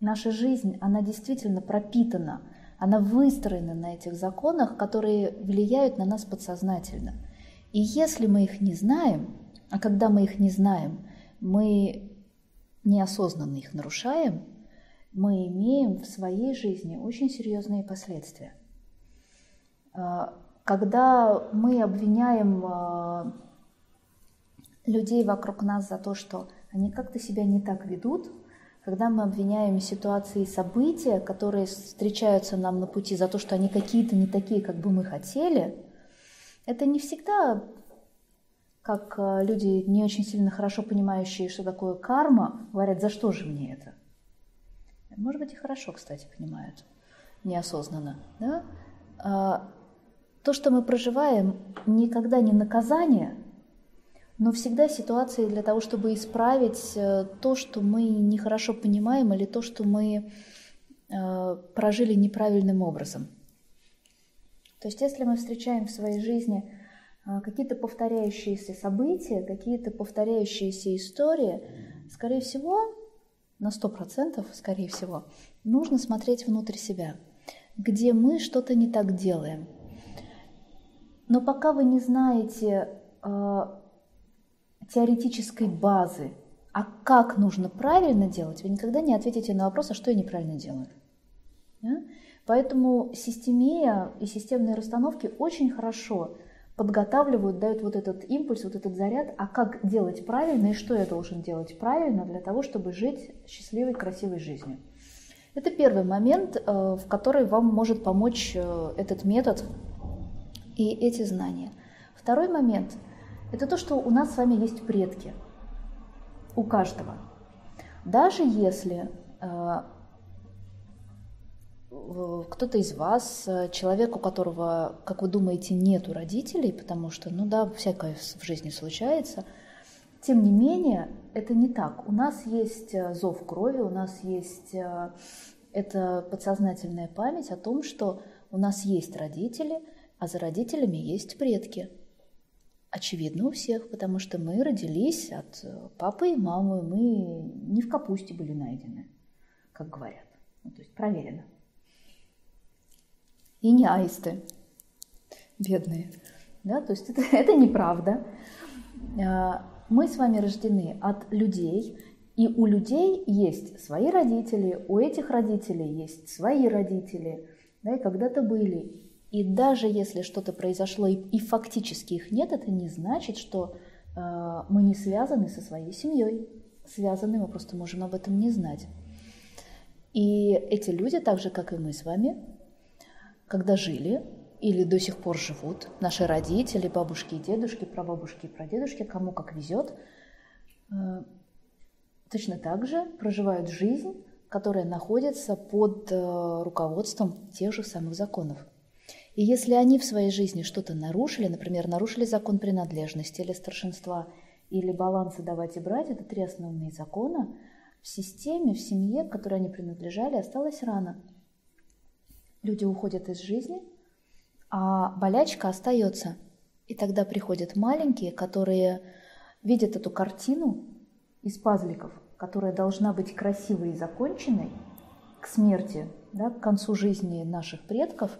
наша жизнь, она действительно пропитана, она выстроена на этих законах, которые влияют на нас подсознательно. И если мы их не знаем, а когда мы их не знаем, мы неосознанно их нарушаем, мы имеем в своей жизни очень серьезные последствия. А, когда мы обвиняем а, людей вокруг нас за то, что они как-то себя не так ведут, когда мы обвиняем ситуации и события, которые встречаются нам на пути за то, что они какие-то не такие, как бы мы хотели, это не всегда как э, люди, не очень сильно хорошо понимающие, что такое карма, говорят, за что же мне это? Может быть, и хорошо, кстати, понимают, неосознанно. Да? А, то, что мы проживаем, никогда не наказание, но всегда ситуации для того, чтобы исправить э, то, что мы нехорошо понимаем, или то, что мы э, прожили неправильным образом. То есть, если мы встречаем в своей жизни а, какие-то повторяющиеся события, какие-то повторяющиеся истории, скорее всего, на сто процентов, скорее всего, нужно смотреть внутрь себя, где мы что-то не так делаем. Но пока вы не знаете э, теоретической базы, а как нужно правильно делать, вы никогда не ответите на вопрос, а что я неправильно делаю. Да? Поэтому системия и системные расстановки очень хорошо подготавливают, дают вот этот импульс, вот этот заряд, а как делать правильно и что я должен делать правильно для того, чтобы жить счастливой, красивой жизнью. Это первый момент, э, в который вам может помочь э, этот метод и эти знания. Второй момент – это то, что у нас с вами есть предки. У каждого. Даже если э, кто-то из вас, э, человек, у которого, как вы думаете, нету родителей, потому что, ну да, всякое в жизни случается, тем не менее, это не так. У нас есть э, зов крови, у нас есть э, эта подсознательная память о том, что у нас есть родители, а за родителями есть предки. Очевидно у всех, потому что мы родились от папы и мамы, мы не в капусте были найдены, как говорят. Ну, то есть проверено и не аисты, бедные. Да? То есть это, это неправда. А, мы с вами рождены от людей, и у людей есть свои родители, у этих родителей есть свои родители, да, и когда-то были. И даже если что-то произошло и, и фактически их нет, это не значит, что э, мы не связаны со своей семьей. Связаны, мы просто можем об этом не знать. И эти люди, так же как и мы с вами, когда жили или до сих пор живут наши родители, бабушки и дедушки, прабабушки и прадедушки, кому как везет, э, точно так же проживают жизнь, которая находится под э, руководством тех же самых законов. И если они в своей жизни что-то нарушили, например, нарушили закон принадлежности или старшинства, или баланса давать и брать, это три основные закона, в системе, в семье, к которой они принадлежали, осталась рана – люди уходят из жизни, а болячка остается. И тогда приходят маленькие, которые видят эту картину из пазликов, которая должна быть красивой и законченной к смерти, да, к концу жизни наших предков.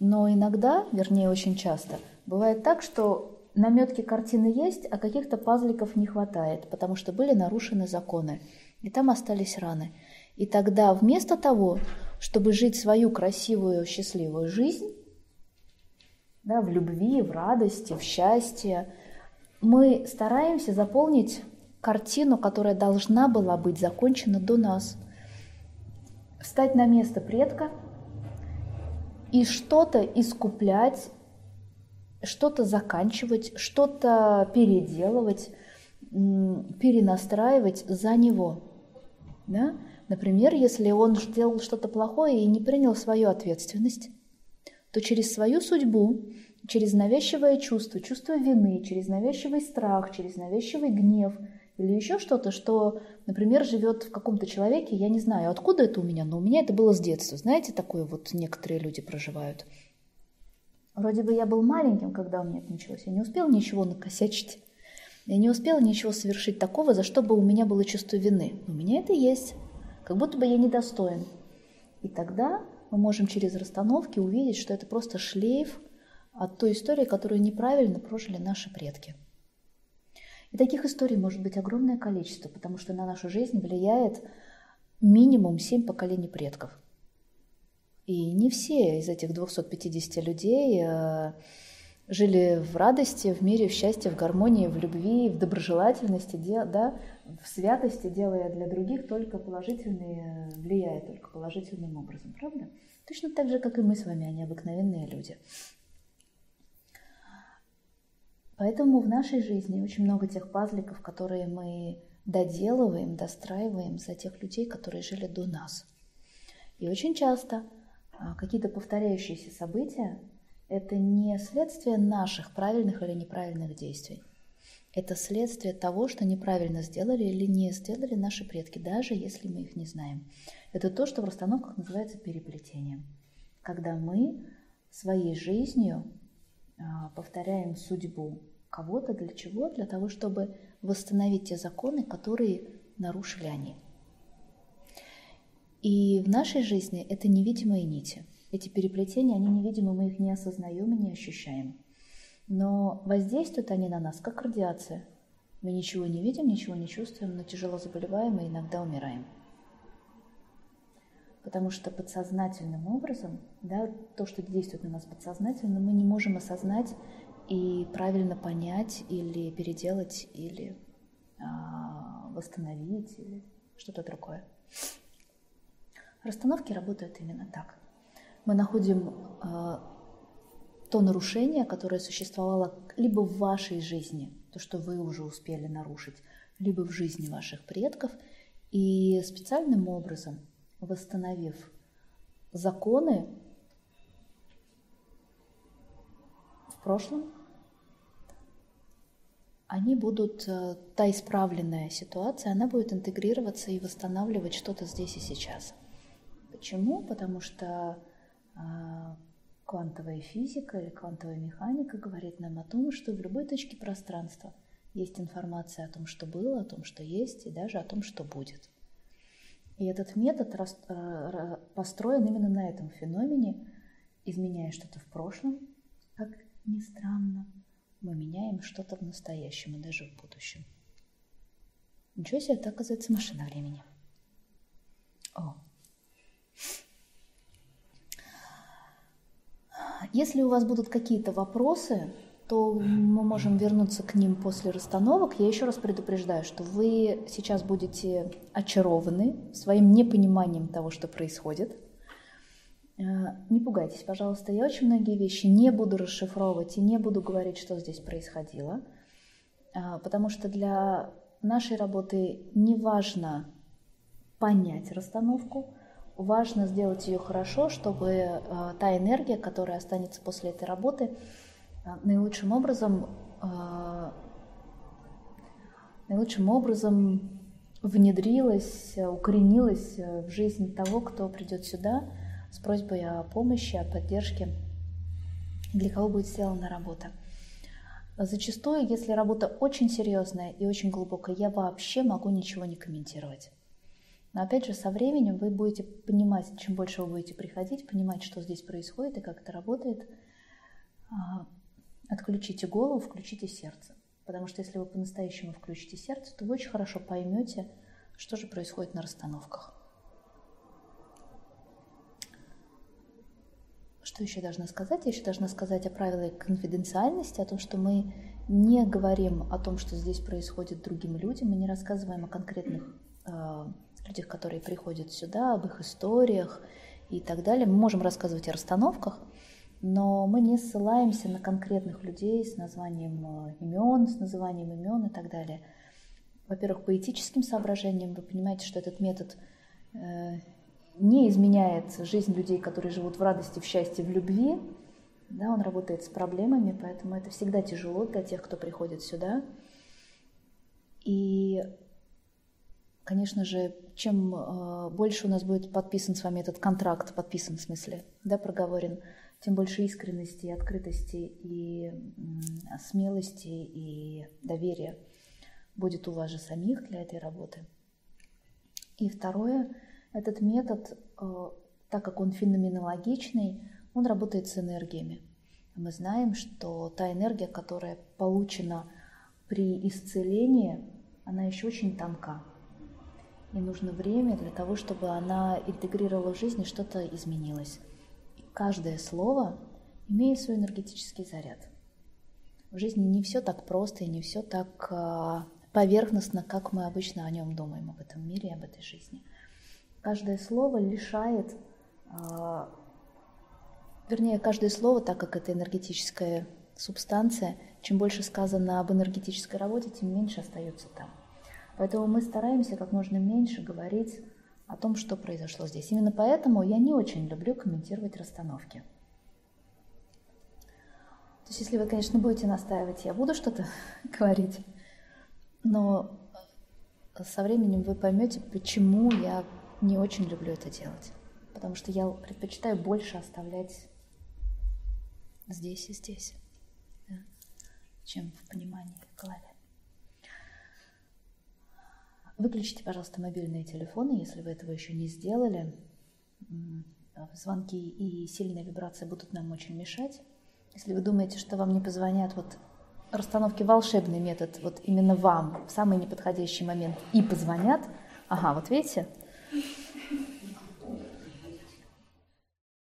Но иногда, вернее очень часто, бывает так, что наметки картины есть, а каких-то пазликов не хватает, потому что были нарушены законы, и там остались раны. И тогда вместо того, чтобы жить свою красивую, счастливую жизнь, да, в любви, в радости, в счастье, мы стараемся заполнить картину, которая должна была быть закончена до нас. Встать на место предка и что-то искуплять, что-то заканчивать, что-то переделывать, перенастраивать за него. Да? Например, если он сделал что-то плохое и не принял свою ответственность, то через свою судьбу, через навязчивое чувство, чувство вины, через навязчивый страх, через навязчивый гнев или еще что-то, что, например, живет в каком-то человеке, я не знаю, откуда это у меня, но у меня это было с детства. Знаете, такое вот некоторые люди проживают. Вроде бы я был маленьким, когда у меня это началось. Я не успел ничего накосячить. Я не успела ничего совершить такого, за что бы у меня было чувство вины. У меня это есть. как будто бы я недостоин. И тогда мы можем через расстановки увидеть, что это просто шлейф от той истории, которую неправильно прожили наши предки. И таких историй может быть огромное количество, потому что на нашу жизнь влияет минимум семь поколений предков. И не все из этих 250 людей э, жили в радости, в мире, в счастье, в гармонии, в любви, в доброжелательности, да, в святости, делая для других только положительные, влияя только положительным образом, правда? Точно так же, как и мы с вами, они обыкновенные люди. Поэтому в нашей жизни очень много тех пазликов, которые мы доделываем, достраиваем за тех людей, которые жили до нас. И очень часто а, какие-то повторяющиеся события – это не следствие наших правильных или неправильных действий. Это следствие того, что неправильно сделали или не сделали наши предки, даже если мы их не знаем. Это то, что в расстановках называется переплетением. Когда мы своей жизнью повторяем судьбу кого-то для чего? Для того, чтобы восстановить те законы, которые нарушили они. И в нашей жизни это невидимые нити. Эти переплетения, они невидимы, мы их не осознаем и не ощущаем. Но воздействуют они на нас, как радиация. Мы ничего не видим, ничего не чувствуем, но тяжело заболеваем и иногда умираем. Потому что подсознательным образом, да, то, что действует на нас подсознательно, мы не можем осознать и правильно понять или переделать, или а, восстановить, или что-то другое. Расстановки работают именно так. Мы находим а, то нарушение, которое существовало либо в вашей жизни, то, что вы уже успели нарушить, либо в жизни ваших предков, и специальным образом – восстановив законы в прошлом, они будут, э, та исправленная ситуация, она будет интегрироваться и восстанавливать что-то здесь и сейчас. Почему? Потому что э, квантовая физика или квантовая механика говорит нам о том, что в любой точке пространства есть информация о том, что было, о том, что есть, и даже о том, что будет. И этот метод э, построен именно на этом феномене, изменяя что-то в прошлом, как ни странно, мы меняем что-то в настоящем и даже в будущем. Ничего себе, это оказывается машина времени. О. Если у вас будут какие-то вопросы, то мы можем вернуться к ним после расстановок. Я еще раз предупреждаю, что вы сейчас будете очарованы своим непониманием того, что происходит. Э, не пугайтесь, пожалуйста, я очень многие вещи не буду расшифровывать и не буду говорить, что здесь происходило, э, потому что для нашей работы не важно понять расстановку, важно сделать ее хорошо, чтобы э, та энергия, которая останется после этой работы, наилучшим образом, а, наилучшим образом внедрилась, укоренилась в жизнь того, кто придет сюда с просьбой о помощи, о поддержке, для кого будет сделана работа. Зачастую, если работа очень серьезная и очень глубокая, я вообще могу ничего не комментировать. Но опять же, со временем вы будете понимать, чем больше вы будете приходить, понимать, что здесь происходит и как это работает, а, Отключите голову, включите сердце. Потому что если вы по-настоящему включите сердце, то вы очень хорошо поймете, что же происходит на расстановках. Что еще должна сказать? Я еще должна сказать о правилах конфиденциальности, о том, что мы не говорим о том, что здесь происходит другим людям, мы не рассказываем о конкретных э, людях, которые приходят сюда, об их историях и так далее. Мы можем рассказывать о расстановках, но мы не ссылаемся на конкретных людей с названием э, имен, с называнием имен и так далее. Во-первых, по этическим соображениям вы понимаете, что этот метод э, не изменяет жизнь людей, которые живут в радости, в счастье, в любви. Да, он работает с проблемами, поэтому это всегда тяжело для тех, кто приходит сюда. И, конечно же, чем э, больше у нас будет подписан с вами этот контракт, подписан в смысле, да, проговорен, тем больше искренности, открытости и смелости и доверия будет у вас же самих для этой работы. И второе, Этот метод, э, так как он феноменологичный, он работает с энергиями. Мы знаем, что та энергия, которая получена при исцелении, она еще очень тонка. И нужно время для того, чтобы она интегрировала в жизнь и что-то изменилось. Каждое слово имеет свой энергетический заряд. В жизни не все так просто и не все так а, поверхностно, как мы обычно о нем думаем, об этом мире об этой жизни. Каждое слово лишает, а, вернее, каждое слово, так как это энергетическая субстанция, чем больше сказано об энергетической работе, тем меньше остается там. Поэтому мы стараемся как можно меньше говорить о том, что произошло здесь. Именно поэтому я не очень люблю комментировать расстановки. То есть, если вы, конечно, будете настаивать, я буду что-то говорить, но со временем вы поймете, почему я не очень люблю это делать. Потому что я предпочитаю больше оставлять здесь и здесь, да, чем в понимании в голове. Выключите, пожалуйста, мобильные телефоны, если вы этого еще не сделали. Звонки и сильные вибрации будут нам очень мешать. Если вы думаете, что вам не позвонят, вот расстановки волшебный метод, вот именно вам в самый неподходящий момент и позвонят, ага, вот видите,